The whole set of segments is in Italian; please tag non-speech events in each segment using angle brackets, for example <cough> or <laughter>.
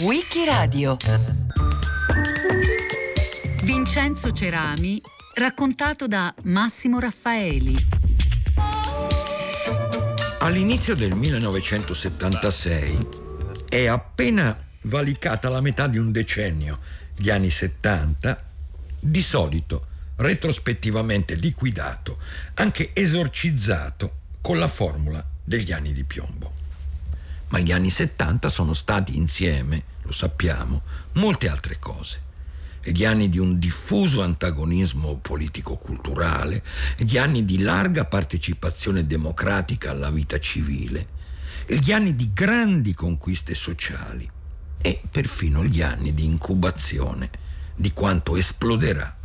Wikiradio Vincenzo Cerami, raccontato da Massimo Raffaeli. All'inizio del 1976 è appena valicata la metà di un decennio, gli anni 70, di solito retrospettivamente liquidato, anche esorcizzato con la formula degli anni di piombo. Ma gli anni 70 sono stati insieme, lo sappiamo, molte altre cose. Gli anni di un diffuso antagonismo politico-culturale, gli anni di larga partecipazione democratica alla vita civile, gli anni di grandi conquiste sociali e perfino gli anni di incubazione di quanto esploderà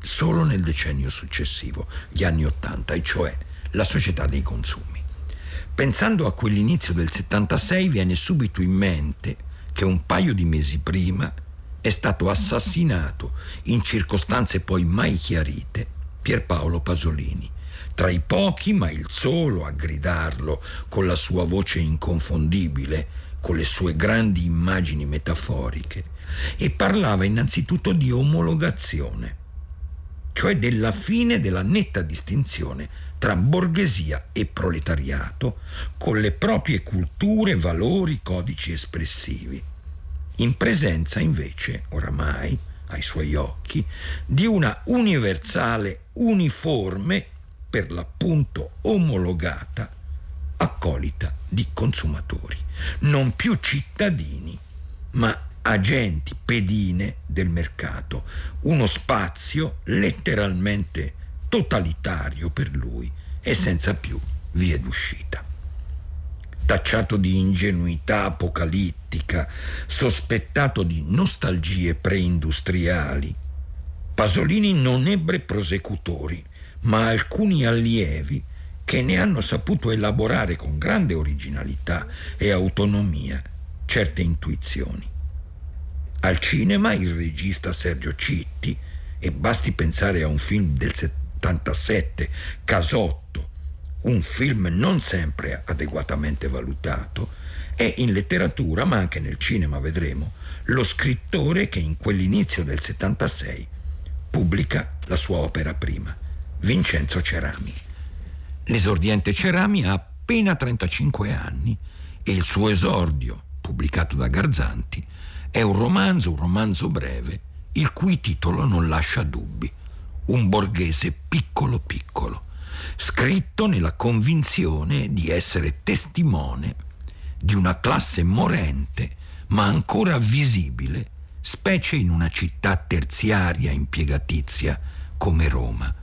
solo nel decennio successivo, gli anni Ottanta, e cioè la società dei consumi. Pensando a quell'inizio del 76 viene subito in mente che un paio di mesi prima è stato assassinato in circostanze poi mai chiarite Pierpaolo Pasolini, tra i pochi, ma il solo a gridarlo con la sua voce inconfondibile, con le sue grandi immagini metaforiche, e parlava innanzitutto di omologazione cioè della fine della netta distinzione tra borghesia e proletariato, con le proprie culture, valori, codici espressivi, in presenza invece, oramai, ai suoi occhi, di una universale, uniforme, per l'appunto omologata, accolita di consumatori, non più cittadini, ma agenti, pedine del mercato, uno spazio letteralmente totalitario per lui e senza più vie d'uscita. Tacciato di ingenuità apocalittica, sospettato di nostalgie preindustriali, Pasolini non ebbe prosecutori, ma alcuni allievi che ne hanno saputo elaborare con grande originalità e autonomia certe intuizioni. Al cinema il regista Sergio Citti, e basti pensare a un film del 77, Casotto, un film non sempre adeguatamente valutato, è in letteratura, ma anche nel cinema vedremo, lo scrittore che in quell'inizio del 76 pubblica la sua opera prima, Vincenzo Cerami. L'esordiente Cerami ha appena 35 anni e il suo esordio, pubblicato da Garzanti, è un romanzo, un romanzo breve, il cui titolo non lascia dubbi. Un borghese piccolo piccolo, scritto nella convinzione di essere testimone di una classe morente, ma ancora visibile, specie in una città terziaria impiegatizia come Roma.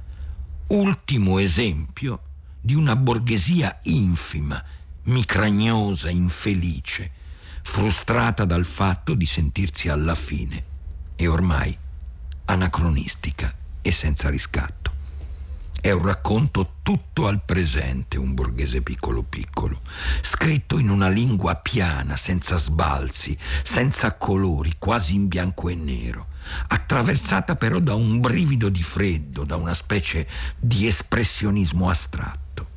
Ultimo esempio di una borghesia infima, micragnosa, infelice, frustrata dal fatto di sentirsi alla fine e ormai anacronistica e senza riscatto. È un racconto tutto al presente, un borghese piccolo piccolo, scritto in una lingua piana, senza sbalzi, senza colori, quasi in bianco e nero, attraversata però da un brivido di freddo, da una specie di espressionismo astratto.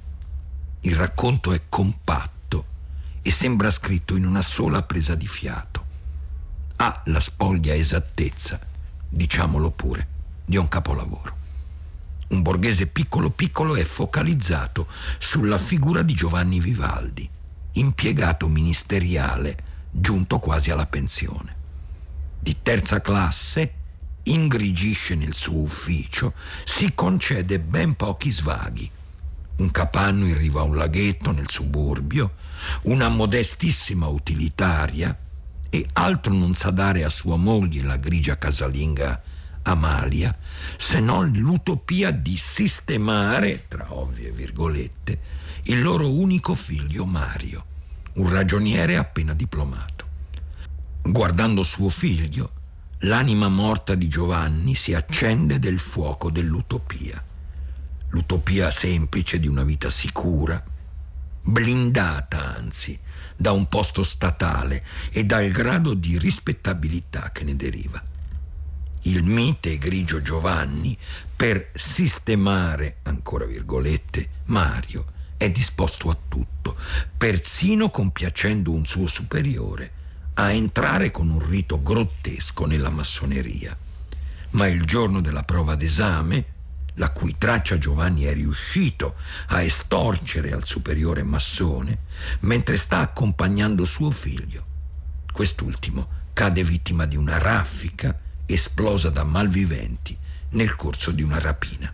Il racconto è compatto e sembra scritto in una sola presa di fiato. Ha la spoglia esattezza, diciamolo pure, di un capolavoro. Un borghese piccolo piccolo è focalizzato sulla figura di Giovanni Vivaldi, impiegato ministeriale giunto quasi alla pensione. Di terza classe, ingrigisce nel suo ufficio, si concede ben pochi svaghi. Un capanno in riva a un laghetto nel suburbio, una modestissima utilitaria e altro non sa dare a sua moglie, la grigia casalinga Amalia, se non l'utopia di sistemare, tra ovvie virgolette, il loro unico figlio Mario, un ragioniere appena diplomato. Guardando suo figlio, l'anima morta di Giovanni si accende del fuoco dell'utopia. L'utopia semplice di una vita sicura, blindata anzi da un posto statale e dal grado di rispettabilità che ne deriva. Il mite e grigio Giovanni, per sistemare, ancora virgolette, Mario, è disposto a tutto, persino compiacendo un suo superiore, a entrare con un rito grottesco nella massoneria. Ma il giorno della prova d'esame, la cui traccia Giovanni è riuscito a estorcere al superiore massone, mentre sta accompagnando suo figlio, quest'ultimo cade vittima di una raffica esplosa da malviventi nel corso di una rapina.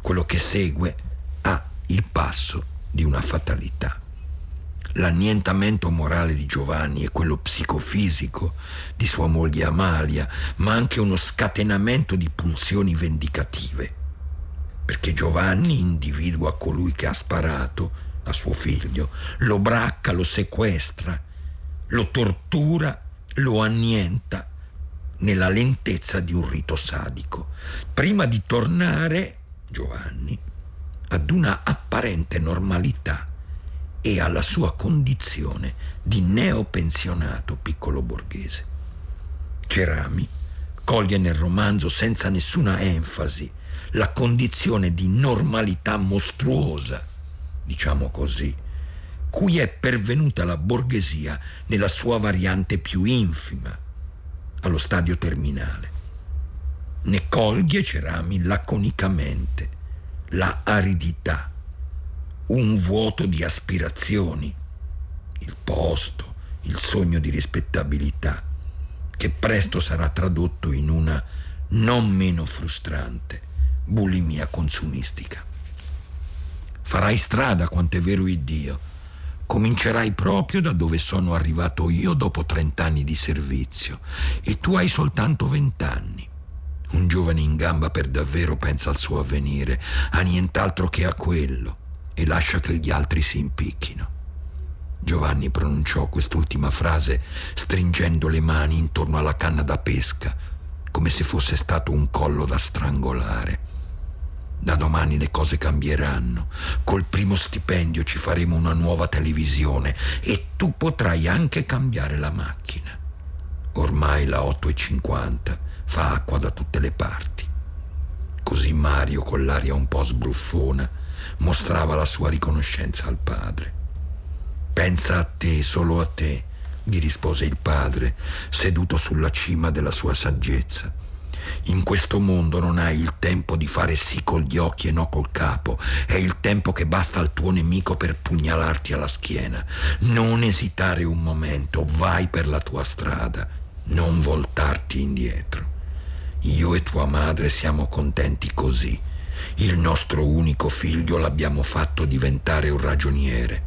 Quello che segue ha il passo di una fatalità. L'annientamento morale di Giovanni e quello psicofisico di sua moglie Amalia, ma anche uno scatenamento di pulsioni vendicative. Perché Giovanni individua colui che ha sparato a suo figlio, lo bracca, lo sequestra, lo tortura, lo annienta nella lentezza di un rito sadico, prima di tornare, Giovanni, ad una apparente normalità e alla sua condizione di neopensionato piccolo borghese. Cerami coglie nel romanzo senza nessuna enfasi la condizione di normalità mostruosa, diciamo così, cui è pervenuta la borghesia nella sua variante più infima, allo stadio terminale. Ne coglie Cerami laconicamente la aridità, un vuoto di aspirazioni, il posto, il sogno di rispettabilità, che presto sarà tradotto in una non meno frustrante bulimia consumistica. Farai strada, quanto è vero il Dio. Comincerai proprio da dove sono arrivato io dopo trent'anni di servizio e tu hai soltanto vent'anni. Un giovane in gamba per davvero pensa al suo avvenire, a nient'altro che a quello, e lascia che gli altri si impicchino. Giovanni pronunciò quest'ultima frase stringendo le mani intorno alla canna da pesca, come se fosse stato un collo da strangolare. Da domani le cose cambieranno. Col primo stipendio ci faremo una nuova televisione e tu potrai anche cambiare la macchina. Ormai la 8.50 fa acqua da tutte le parti. Così Mario, con l'aria un po' sbruffona, mostrava la sua riconoscenza al padre. Pensa a te, solo a te, gli rispose il padre, seduto sulla cima della sua saggezza in questo mondo non hai il tempo di fare sì con gli occhi e no col capo. È il tempo che basta al tuo nemico per pugnalarti alla schiena. Non esitare un momento, vai per la tua strada, non voltarti indietro. Io e tua madre siamo contenti così. Il nostro unico figlio l'abbiamo fatto diventare un ragioniere.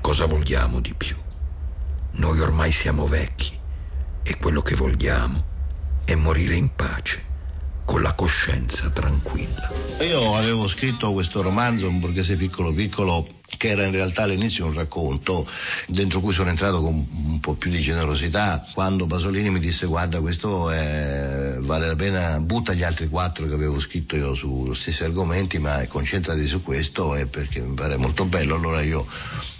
Cosa vogliamo di più? Noi ormai siamo vecchi e quello che vogliamo è morire in pace, con la coscienza tranquilla. Io avevo scritto questo romanzo, Un borghese piccolo piccolo, che era in realtà all'inizio un racconto dentro cui sono entrato con un po' più di generosità quando Pasolini mi disse guarda questo è, vale la pena butta gli altri quattro che avevo scritto io su stessi argomenti ma concentrati su questo perché mi pare molto bello allora io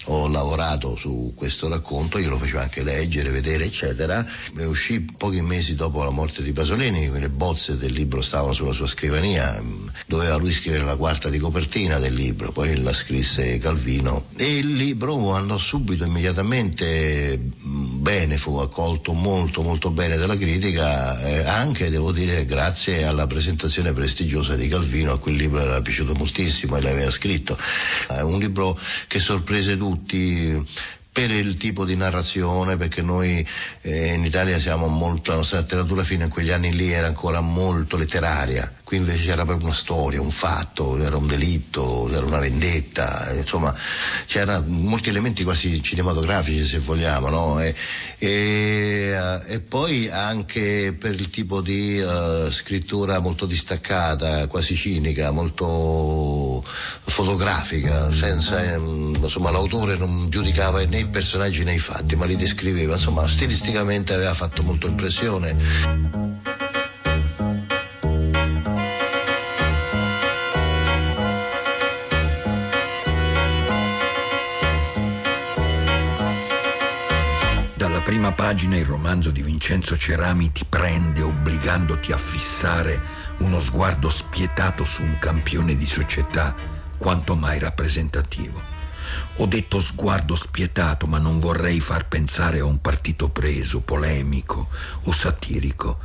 ho lavorato su questo racconto, io lo facevo anche leggere, vedere, eccetera. E uscì pochi mesi dopo la morte di Pasolini, le bozze del libro stavano sulla sua scrivania, doveva lui scrivere la quarta di copertina del libro, poi la scrisse Calvino e il libro andò subito, immediatamente bene, fu accolto molto molto bene dalla critica, eh, anche devo dire grazie alla presentazione prestigiosa di Calvino, a quel libro era piaciuto moltissimo e l'aveva scritto. È un libro che sorprese tutti tutti per il tipo di narrazione, perché noi eh, in Italia siamo molto, la nostra letteratura fino a quegli anni lì era ancora molto letteraria, qui invece c'era proprio una storia, un fatto, era un delitto, era una vendetta, insomma c'erano molti elementi quasi cinematografici se vogliamo, no? e, e, e, poi anche per il tipo di uh, scrittura molto distaccata, quasi cinica, molto fotografica, senza, insomma l'autore non giudicava né i personaggi né i fatti, ma li descriveva, insomma stilisticamente aveva fatto molto impressione. Prima pagina il romanzo di Vincenzo Cerami ti prende obbligandoti a fissare uno sguardo spietato su un campione di società quanto mai rappresentativo. Ho detto sguardo spietato, ma non vorrei far pensare a un partito preso, polemico o satirico,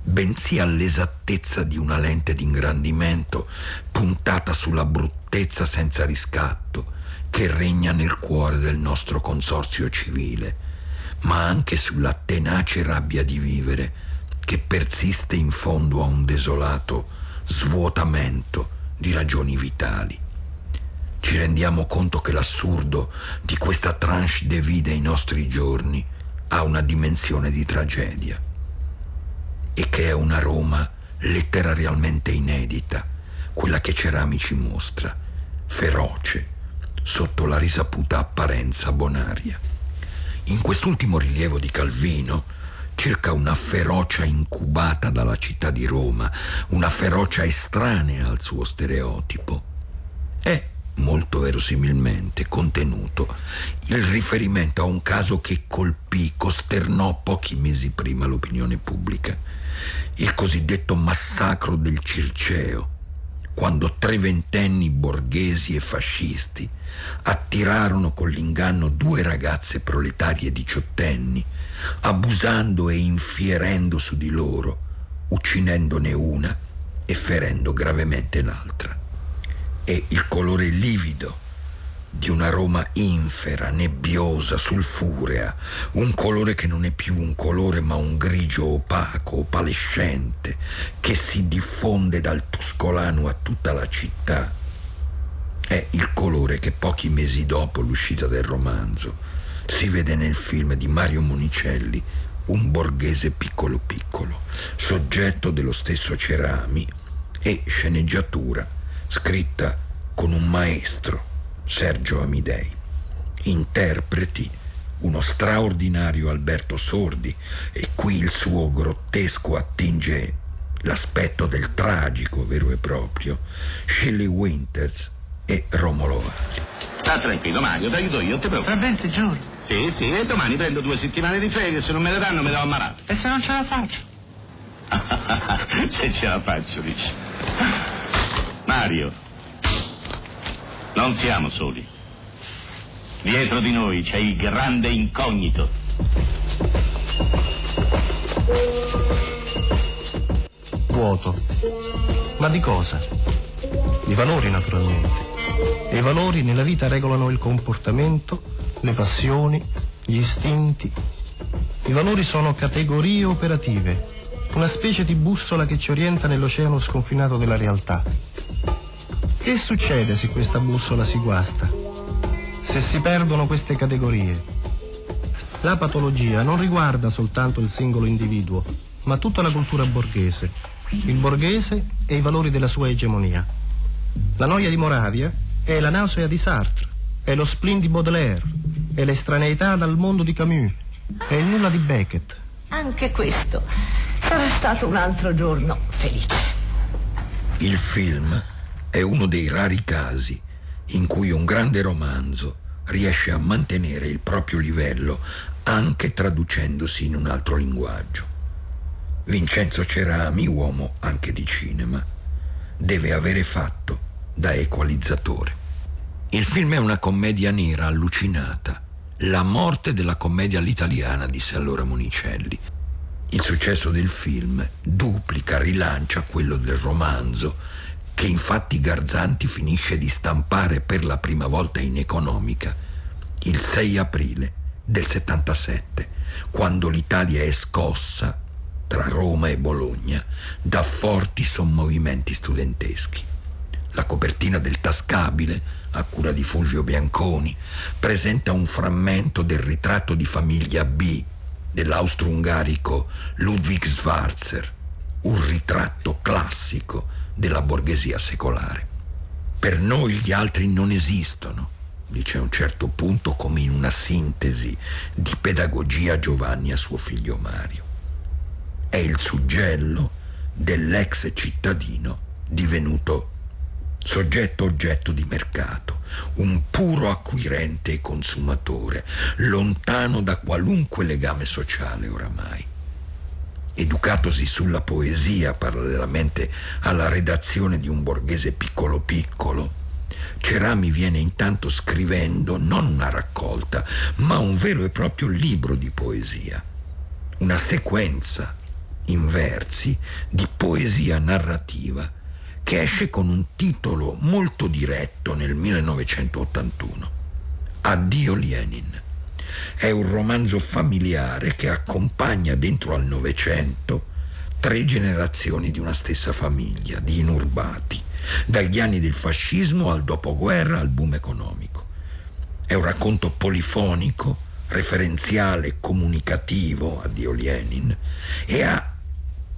bensì all'esattezza di una lente d'ingrandimento puntata sulla bruttezza senza riscatto che regna nel cuore del nostro consorzio civile ma anche sulla tenace rabbia di vivere che persiste in fondo a un desolato svuotamento di ragioni vitali. Ci rendiamo conto che l'assurdo di questa tranche de vie dei nostri giorni ha una dimensione di tragedia e che è una Roma letterariamente inedita, quella che Ceramici mostra, feroce, sotto la risaputa apparenza bonaria. In quest'ultimo rilievo di Calvino cerca una ferocia incubata dalla città di Roma, una ferocia estranea al suo stereotipo. È molto verosimilmente contenuto il riferimento a un caso che colpì, costernò pochi mesi prima l'opinione pubblica, il cosiddetto massacro del Circeo, quando tre ventenni borghesi e fascisti attirarono con l'inganno due ragazze proletarie diciottenni, abusando e infierendo su di loro, uccidendone una e ferendo gravemente l'altra. E il colore livido di una Roma infera, nebbiosa, sulfurea, un colore che non è più un colore ma un grigio opaco, opalescente, che si diffonde dal Tuscolano a tutta la città è il colore che pochi mesi dopo l'uscita del romanzo si vede nel film di Mario Monicelli, Un borghese piccolo piccolo, soggetto dello stesso Cerami e sceneggiatura scritta con un maestro, Sergio Amidei. Interpreti uno straordinario Alberto Sordi e qui il suo grottesco attinge l'aspetto del tragico vero e proprio, Shelley Winters e Romolo Valli. Sta tranquillo Mario, ti aiuto io, ti preoccupo. Va bene, si giuro. Sì, sì, e domani prendo due settimane di ferie, se non me le danno mi do ammalato. E se non ce la faccio? <laughs> se ce la faccio, dici. Mario, non siamo soli. Dietro di noi c'è il grande incognito. Vuoto. Ma di cosa? Di valori naturalmente. E i valori nella vita regolano il comportamento, le passioni, gli istinti. I valori sono categorie operative, una specie di bussola che ci orienta nell'oceano sconfinato della realtà. Che succede se questa bussola si guasta? Se si perdono queste categorie? La patologia non riguarda soltanto il singolo individuo, ma tutta la cultura borghese, il borghese e i valori della sua egemonia. La noia di Moravia è la nausea di Sartre, è lo spleen di Baudelaire, è l'estraneità dal mondo di Camus, è il nulla di Beckett. Anche questo sarà stato un altro giorno felice. Il film è uno dei rari casi in cui un grande romanzo riesce a mantenere il proprio livello anche traducendosi in un altro linguaggio. Vincenzo Cerami, uomo anche di cinema, deve avere fatto da equalizzatore. Il film è una commedia nera allucinata, la morte della commedia all'italiana, disse allora Monicelli. Il successo del film duplica, rilancia quello del romanzo, che infatti Garzanti finisce di stampare per la prima volta in economica il 6 aprile del 77, quando l'Italia è scossa tra Roma e Bologna da forti sommovimenti studenteschi. La copertina del Tascabile, a cura di Fulvio Bianconi, presenta un frammento del ritratto di famiglia B dell'austro-ungarico Ludwig Schwarzer, un ritratto classico della borghesia secolare. Per noi gli altri non esistono, dice a un certo punto come in una sintesi di pedagogia Giovanni a suo figlio Mario. È il suggello dell'ex cittadino divenuto soggetto oggetto di mercato, un puro acquirente e consumatore, lontano da qualunque legame sociale oramai. Educatosi sulla poesia parallelamente alla redazione di un borghese piccolo piccolo, Cerami viene intanto scrivendo non una raccolta, ma un vero e proprio libro di poesia, una sequenza in versi di poesia narrativa che esce con un titolo molto diretto nel 1981. Addio Lenin. È un romanzo familiare che accompagna dentro al Novecento tre generazioni di una stessa famiglia, di inurbati, dagli anni del fascismo al dopoguerra al boom economico. È un racconto polifonico, referenziale, comunicativo, addio Lenin, e ha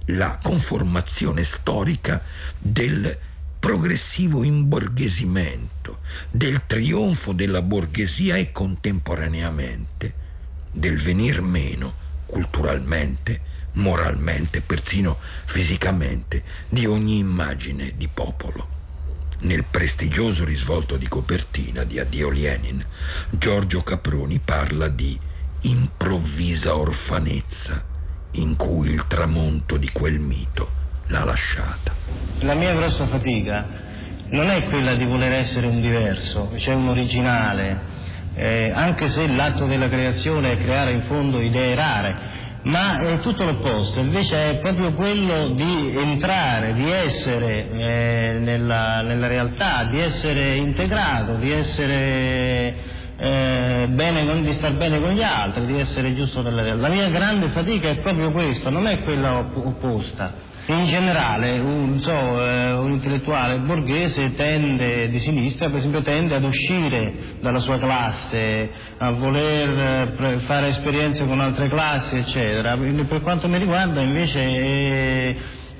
la conformazione storica del progressivo imborghesimento, del trionfo della borghesia e contemporaneamente del venir meno culturalmente, moralmente, persino fisicamente, di ogni immagine di popolo. Nel prestigioso risvolto di copertina di Addio Lenin, Giorgio Caproni parla di improvvisa orfanezza in cui il tramonto di quel mito l'ha lasciata. La mia grossa fatica non è quella di voler essere un diverso, cioè un originale, eh, anche se l'atto della creazione è creare in fondo idee rare, ma è tutto l'opposto, invece è proprio quello di entrare, di essere eh, nella, nella, realtà, di essere integrato, di essere eh, bene con, di star bene con gli altri, di essere giusto nella realtà. La mia grande fatica è proprio questa, non è quella opposta. In generale un, so, eh, un, intellettuale borghese tende, di sinistra per esempio tende ad uscire dalla sua classe, a voler eh, fare esperienze con altre classi eccetera. Per quanto mi riguarda invece eh,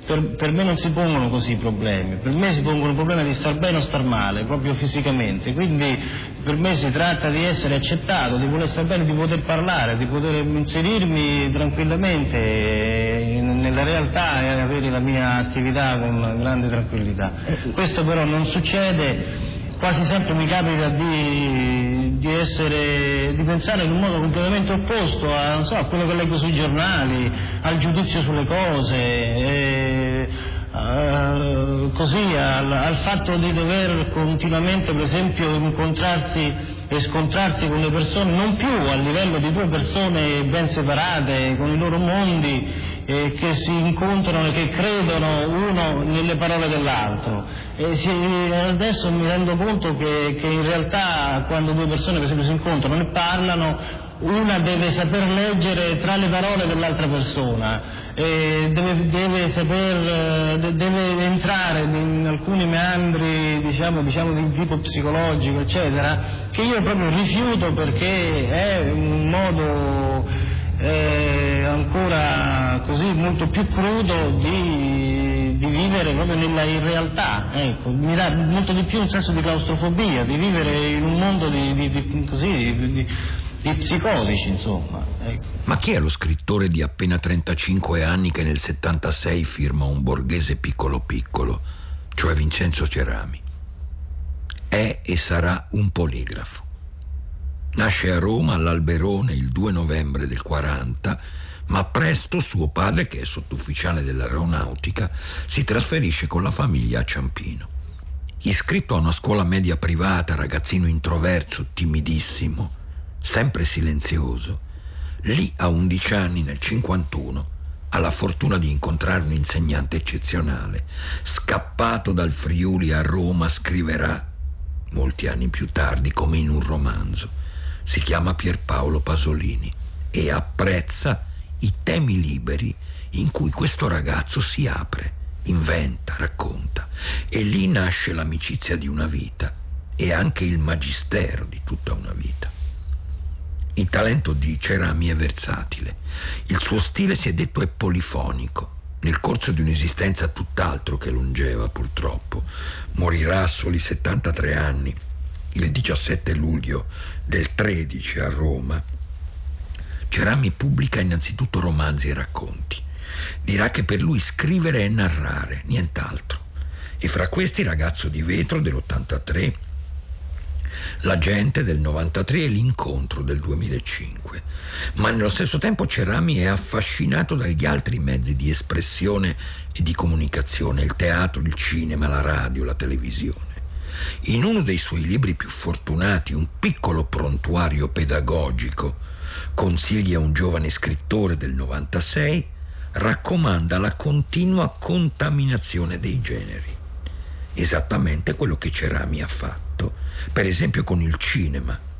per, per, me non si pongono così i problemi, per me si pongono il problema di star bene o star male, proprio fisicamente, quindi per me si tratta di essere accettato, di voler star bene, di poter parlare, di poter inserirmi tranquillamente nella realtà e avere la mia attività con grande tranquillità. Questo però non succede. Quasi sempre mi capita di, di, essere, di, pensare in un modo completamente opposto a, so, a, quello che leggo sui giornali, al giudizio sulle cose, e, uh, così al, al, fatto di dover continuamente per esempio incontrarsi e scontrarsi con le persone non più a livello di due persone ben separate, con i loro mondi, eh, che si incontrano e che credono uno nelle parole dell'altro. Adesso mi rendo conto che, che, in realtà quando due persone per esempio si incontrano e parlano, una deve saper leggere tra le parole dell'altra persona, deve, deve, saper, deve, entrare in alcuni meandri diciamo, diciamo, di tipo psicologico, eccetera, che io proprio rifiuto perché è un modo eh, ancora così molto più crudo di, di vivere proprio nella irrealtà, ecco, mi dà molto di più un senso di claustrofobia, di vivere in un mondo di, di, di così, di, psicotici, insomma. Ecco. Ma chi è lo scrittore di appena 35 anni che nel 76 firma un borghese piccolo piccolo, cioè Vincenzo Cerami? È e sarà un poligrafo Nasce a Roma all'Alberone il 2 novembre del 40, ma presto suo padre, che è sottufficiale dell'aeronautica, si trasferisce con la famiglia a Ciampino. Iscritto a una scuola media privata, ragazzino introverso, timidissimo, sempre silenzioso, lì a 11 anni nel 51 ha la fortuna di incontrare un insegnante eccezionale. Scappato dal Friuli a Roma scriverà, molti anni più tardi, come in un romanzo si chiama Pierpaolo Pasolini e apprezza i temi liberi in cui questo ragazzo si apre, inventa, racconta e lì nasce l'amicizia di una vita e anche il magistero di tutta una vita. Il talento di Cerami è versatile, il suo stile si è detto è polifonico. Nel corso di un'esistenza tutt'altro che longeva, purtroppo, morirà a soli 73 anni il 17 luglio del 13 a Roma, Cerami pubblica innanzitutto romanzi e racconti. Dirà che per lui scrivere è narrare, nient'altro. E fra questi Ragazzo di vetro dell'83, La gente del 93 e L'incontro del 2005. Ma nello stesso tempo Cerami è affascinato dagli altri mezzi di espressione e di comunicazione, il teatro, il cinema, la radio, la televisione In uno dei suoi libri più fortunati, un piccolo prontuario pedagogico, consiglia un giovane scrittore del 96, raccomanda la continua contaminazione dei generi. Esattamente quello che Cerami ha fatto, per esempio con il cinema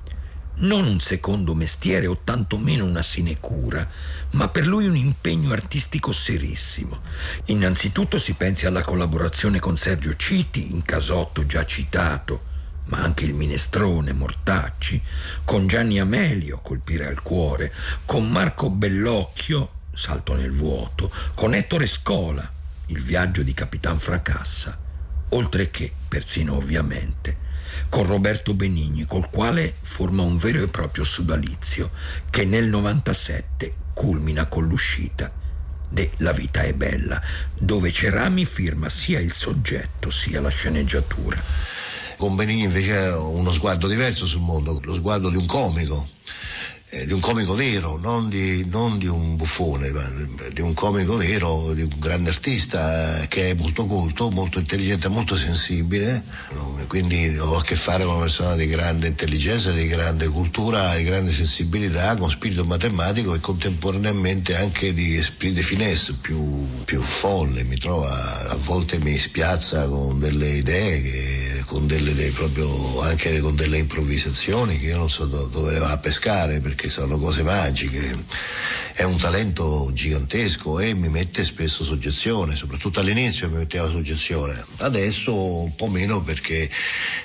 non un secondo mestiere o tantomeno una sinecura, ma per lui un impegno artistico serissimo. Innanzitutto si pensi alla collaborazione con Sergio Citi, in casotto già citato, ma anche il minestrone Mortacci, con Gianni Amelio, colpire al cuore, con Marco Bellocchio, salto nel vuoto, con Ettore Scola, il viaggio di Capitan Fracassa, oltre che, persino ovviamente, con Roberto Benigni, col quale forma un vero e proprio sodalizio che nel 97 culmina con l'uscita de La vita è bella, dove Cerami firma sia il soggetto sia la sceneggiatura. Con Benigni invece ha uno sguardo diverso sul mondo, lo sguardo di un comico eh, di un comico vero, non di, non di, un buffone, ma di un comico vero, di un grande artista eh, che è molto colto, molto intelligente, molto sensibile, quindi ho a che fare con una persona di grande intelligenza, di grande cultura, di grande sensibilità, con spirito matematico e contemporaneamente anche di esprit de finesse più, più folle, mi trova, a volte mi spiazza con delle idee che con delle, dei, proprio, anche con delle improvvisazioni che io non so do, dove le va a pescare perché sono cose magiche. È un talento gigantesco e mi mette spesso soggezione, soprattutto all'inizio mi metteva soggezione. Adesso un po' meno perché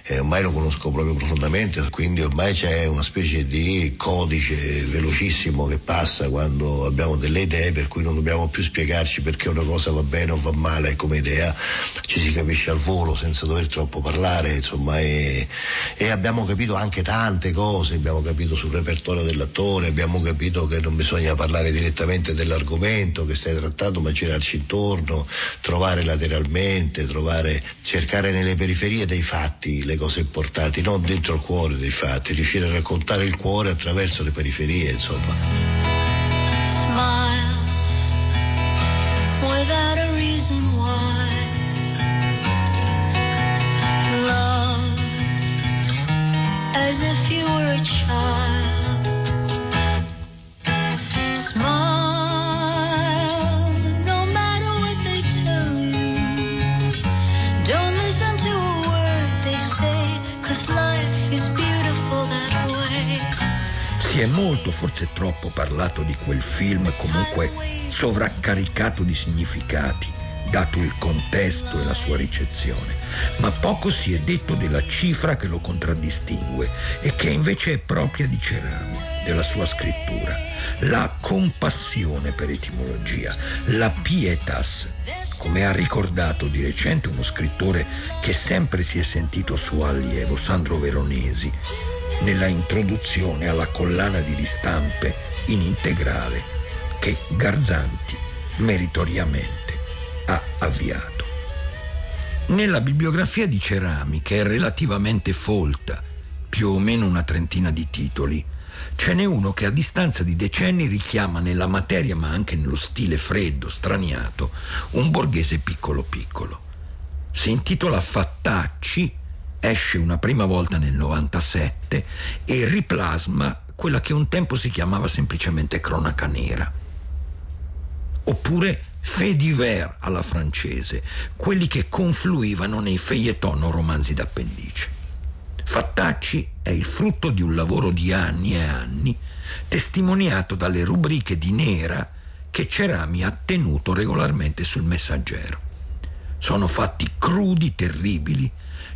eh, ormai lo conosco proprio profondamente, quindi ormai c'è una specie di codice velocissimo che passa quando abbiamo delle idee per cui non dobbiamo più spiegarci perché una cosa va bene o va male come idea, ci si capisce al volo senza dover troppo parlare fare, insomma, e, e, abbiamo capito anche tante cose, abbiamo capito sul repertorio dell'attore, abbiamo capito che non bisogna parlare direttamente dell'argomento che stai trattando, ma girarci intorno, trovare lateralmente, trovare, cercare nelle periferie dei fatti le cose importanti, non dentro il cuore dei fatti, riuscire a raccontare il cuore attraverso le periferie, insomma. Smile without a reason why. As if you were a child. Smile, no matter what they tell you. Don't listen to a word they say, cause life is beautiful that way. Si è molto, forse troppo, parlato di quel film, comunque sovraccaricato di significati dato il contesto e la sua ricezione, ma poco si è detto della cifra che lo contraddistingue e che invece è propria di Cerami, della sua scrittura, la compassione per etimologia, la pietas, come ha ricordato di recente uno scrittore che sempre si è sentito suo allievo, Sandro Veronesi, nella introduzione alla collana di ristampe in integrale che Garzanti meritoriamente ha avviato. Nella bibliografia di Cerami, che è relativamente folta, più o meno una trentina di titoli, ce n'è uno che a distanza di decenni richiama nella materia, ma anche nello stile freddo, straniato, un borghese piccolo piccolo. Si intitola Fattacci, esce una prima volta nel 97 e riplasma quella che un tempo si chiamava semplicemente cronaca nera. Oppure fait divers alla francese, quelli che confluivano nei feuilleton o romanzi d'appendice. Fattacci è il frutto di un lavoro di anni e anni, testimoniato dalle rubriche di Nera che Cerami ha tenuto regolarmente sul messaggero. Sono fatti crudi, terribili,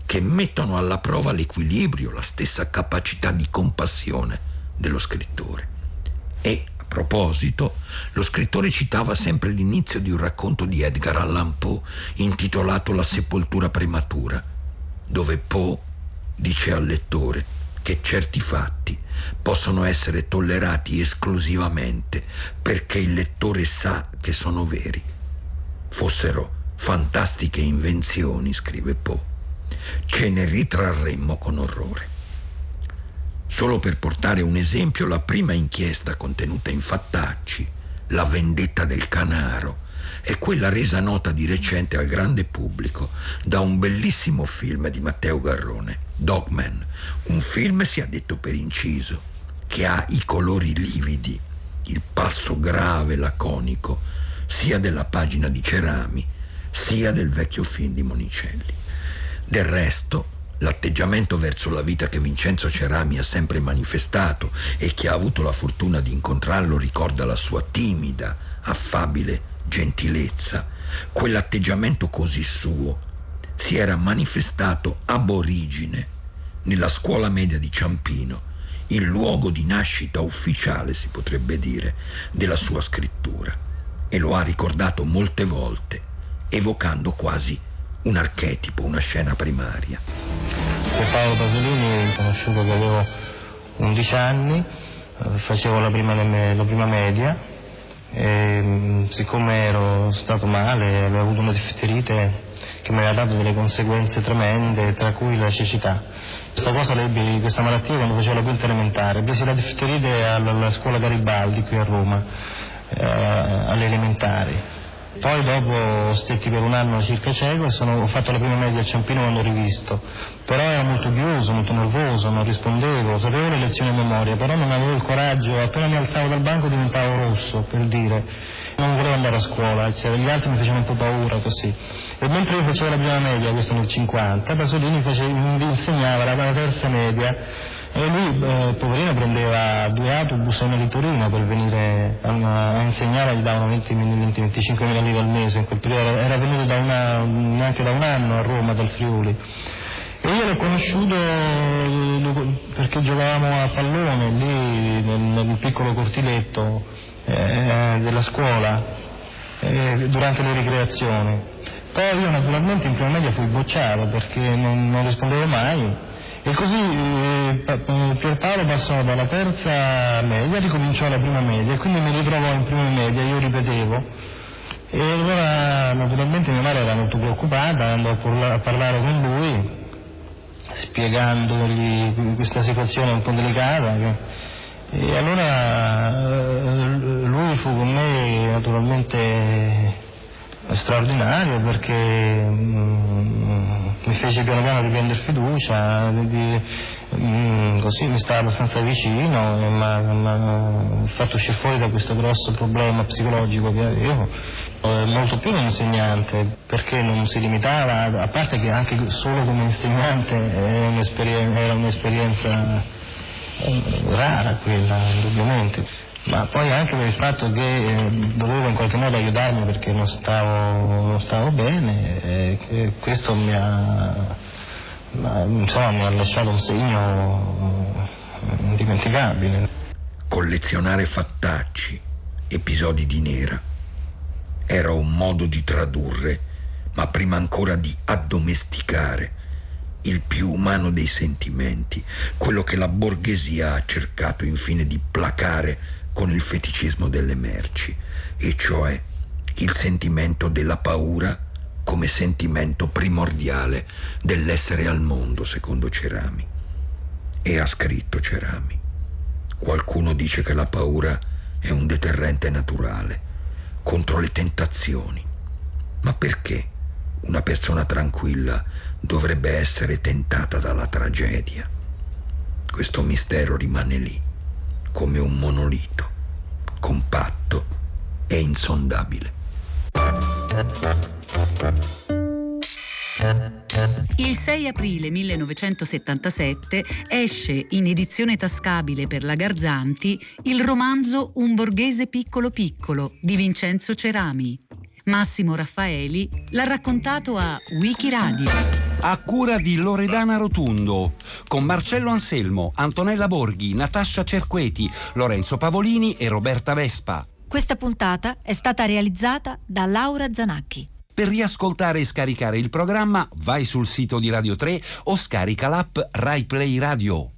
che mettono alla prova l'equilibrio, la stessa capacità di compassione dello scrittore. E proposito, lo scrittore citava sempre l'inizio di un racconto di Edgar Allan Poe intitolato La sepoltura prematura, dove Poe dice al lettore che certi fatti possono essere tollerati esclusivamente perché il lettore sa che sono veri. Fossero fantastiche invenzioni, scrive Poe, ce ne ritrarremmo con orrore. Solo per portare un esempio, la prima inchiesta contenuta in Fattacci, La vendetta del Canaro, è quella resa nota di recente al grande pubblico da un bellissimo film di Matteo Garrone, Dogman, un film, si è detto per inciso, che ha i colori lividi, il passo grave, laconico, sia della pagina di Cerami, sia del vecchio film di Monicelli. Del resto, l'atteggiamento verso la vita che Vincenzo Cerami ha sempre manifestato e chi ha avuto la fortuna di incontrarlo ricorda la sua timida, affabile gentilezza. Quell'atteggiamento così suo si era manifestato ab origine nella scuola media di Ciampino, il luogo di nascita ufficiale, si potrebbe dire, della sua scrittura. E lo ha ricordato molte volte, evocando quasi un archetipo, una scena primaria. Paolo Pasolini l'ho conosciuto che avevo 11 anni, eh, facevo la prima, la prima media e mm, siccome ero stato male, avevo avuto una difterite che mi aveva dato delle conseguenze tremende, tra cui la cecità. Questa cosa lebbi questa malattia quando facevo la quinta elementare, presi la difterite alla, scuola Garibaldi qui a Roma, eh, alle elementari. Poi dopo stetti per un anno circa cieco e sono, ho fatto la prima media a Ciampino quando ho rivisto, però ero molto chiuso, molto nervoso, non rispondevo, sapevo le lezioni a memoria, però non avevo il coraggio, appena mi alzavo dal banco diventavo rosso, per dire, non volevo andare a scuola, cioè, gli altri mi facevano un po' paura così. E mentre io facevo la prima media, questo nel 50, Pasolini face, mi insegnava la terza media e lui, eh, poverino, prendeva due autobus e una di Torino per venire a, a insegnare, gli davano 20-25 mila lire al mese in quel periodo, era, era venuto da una, neanche da un anno a Roma, dal Friuli. E io l'ho conosciuto perché giocavamo a pallone lì nel, nel piccolo cortiletto eh, della scuola eh, durante le ricreazioni. Poi io naturalmente in prima media fui bocciato perché non, non rispondevo mai e così eh, Pierpaolo passò dalla terza media, ricominciò la prima media e quindi mi ritrovò in prima media, io ripetevo. E allora naturalmente mia madre era molto preoccupata, andò a parlare con lui, spiegandogli questa situazione un po' delicata. E allora eh, lui fu con me naturalmente straordinario perché mm, mi fece piano piano riprendere fiducia, di, mm, così mi stava abbastanza vicino mi ha fatto uscire fuori da questo grosso problema psicologico che avevo. Eh, molto più un insegnante perché non si limitava, a parte che anche solo come insegnante un'esperienza, era un'esperienza eh, rara quella, indubbiamente ma poi anche per il fatto che eh, dovevo in qualche modo aiutarmi perché non stavo, non stavo bene e questo mi ha, insomma, mi ha lasciato un segno indimenticabile. Collezionare fattacci, episodi di nera, era un modo di tradurre, ma prima ancora di addomesticare il più umano dei sentimenti, quello che la borghesia ha cercato infine di placare con il feticismo delle merci, e cioè il sentimento della paura come sentimento primordiale dell'essere al mondo, secondo Cerami. E ha scritto Cerami. Qualcuno dice che la paura è un deterrente naturale contro le tentazioni. Ma perché una persona tranquilla dovrebbe essere tentata dalla tragedia? Questo mistero rimane lì come un monolito, compatto e insondabile. Il 6 aprile 1977 esce in edizione tascabile per la Garzanti il romanzo Un borghese piccolo piccolo di Vincenzo Cerami. Massimo Raffaeli l'ha raccontato a Wikiradio. A cura di Loredana Rotundo, con Marcello Anselmo, Antonella Borghi, Natascia Cerqueti, Lorenzo Pavolini e Roberta Vespa. Questa puntata è stata realizzata da Laura Zanacchi. Per riascoltare e scaricare il programma vai sul sito di Radio 3 o scarica l'app RaiPlay Radio.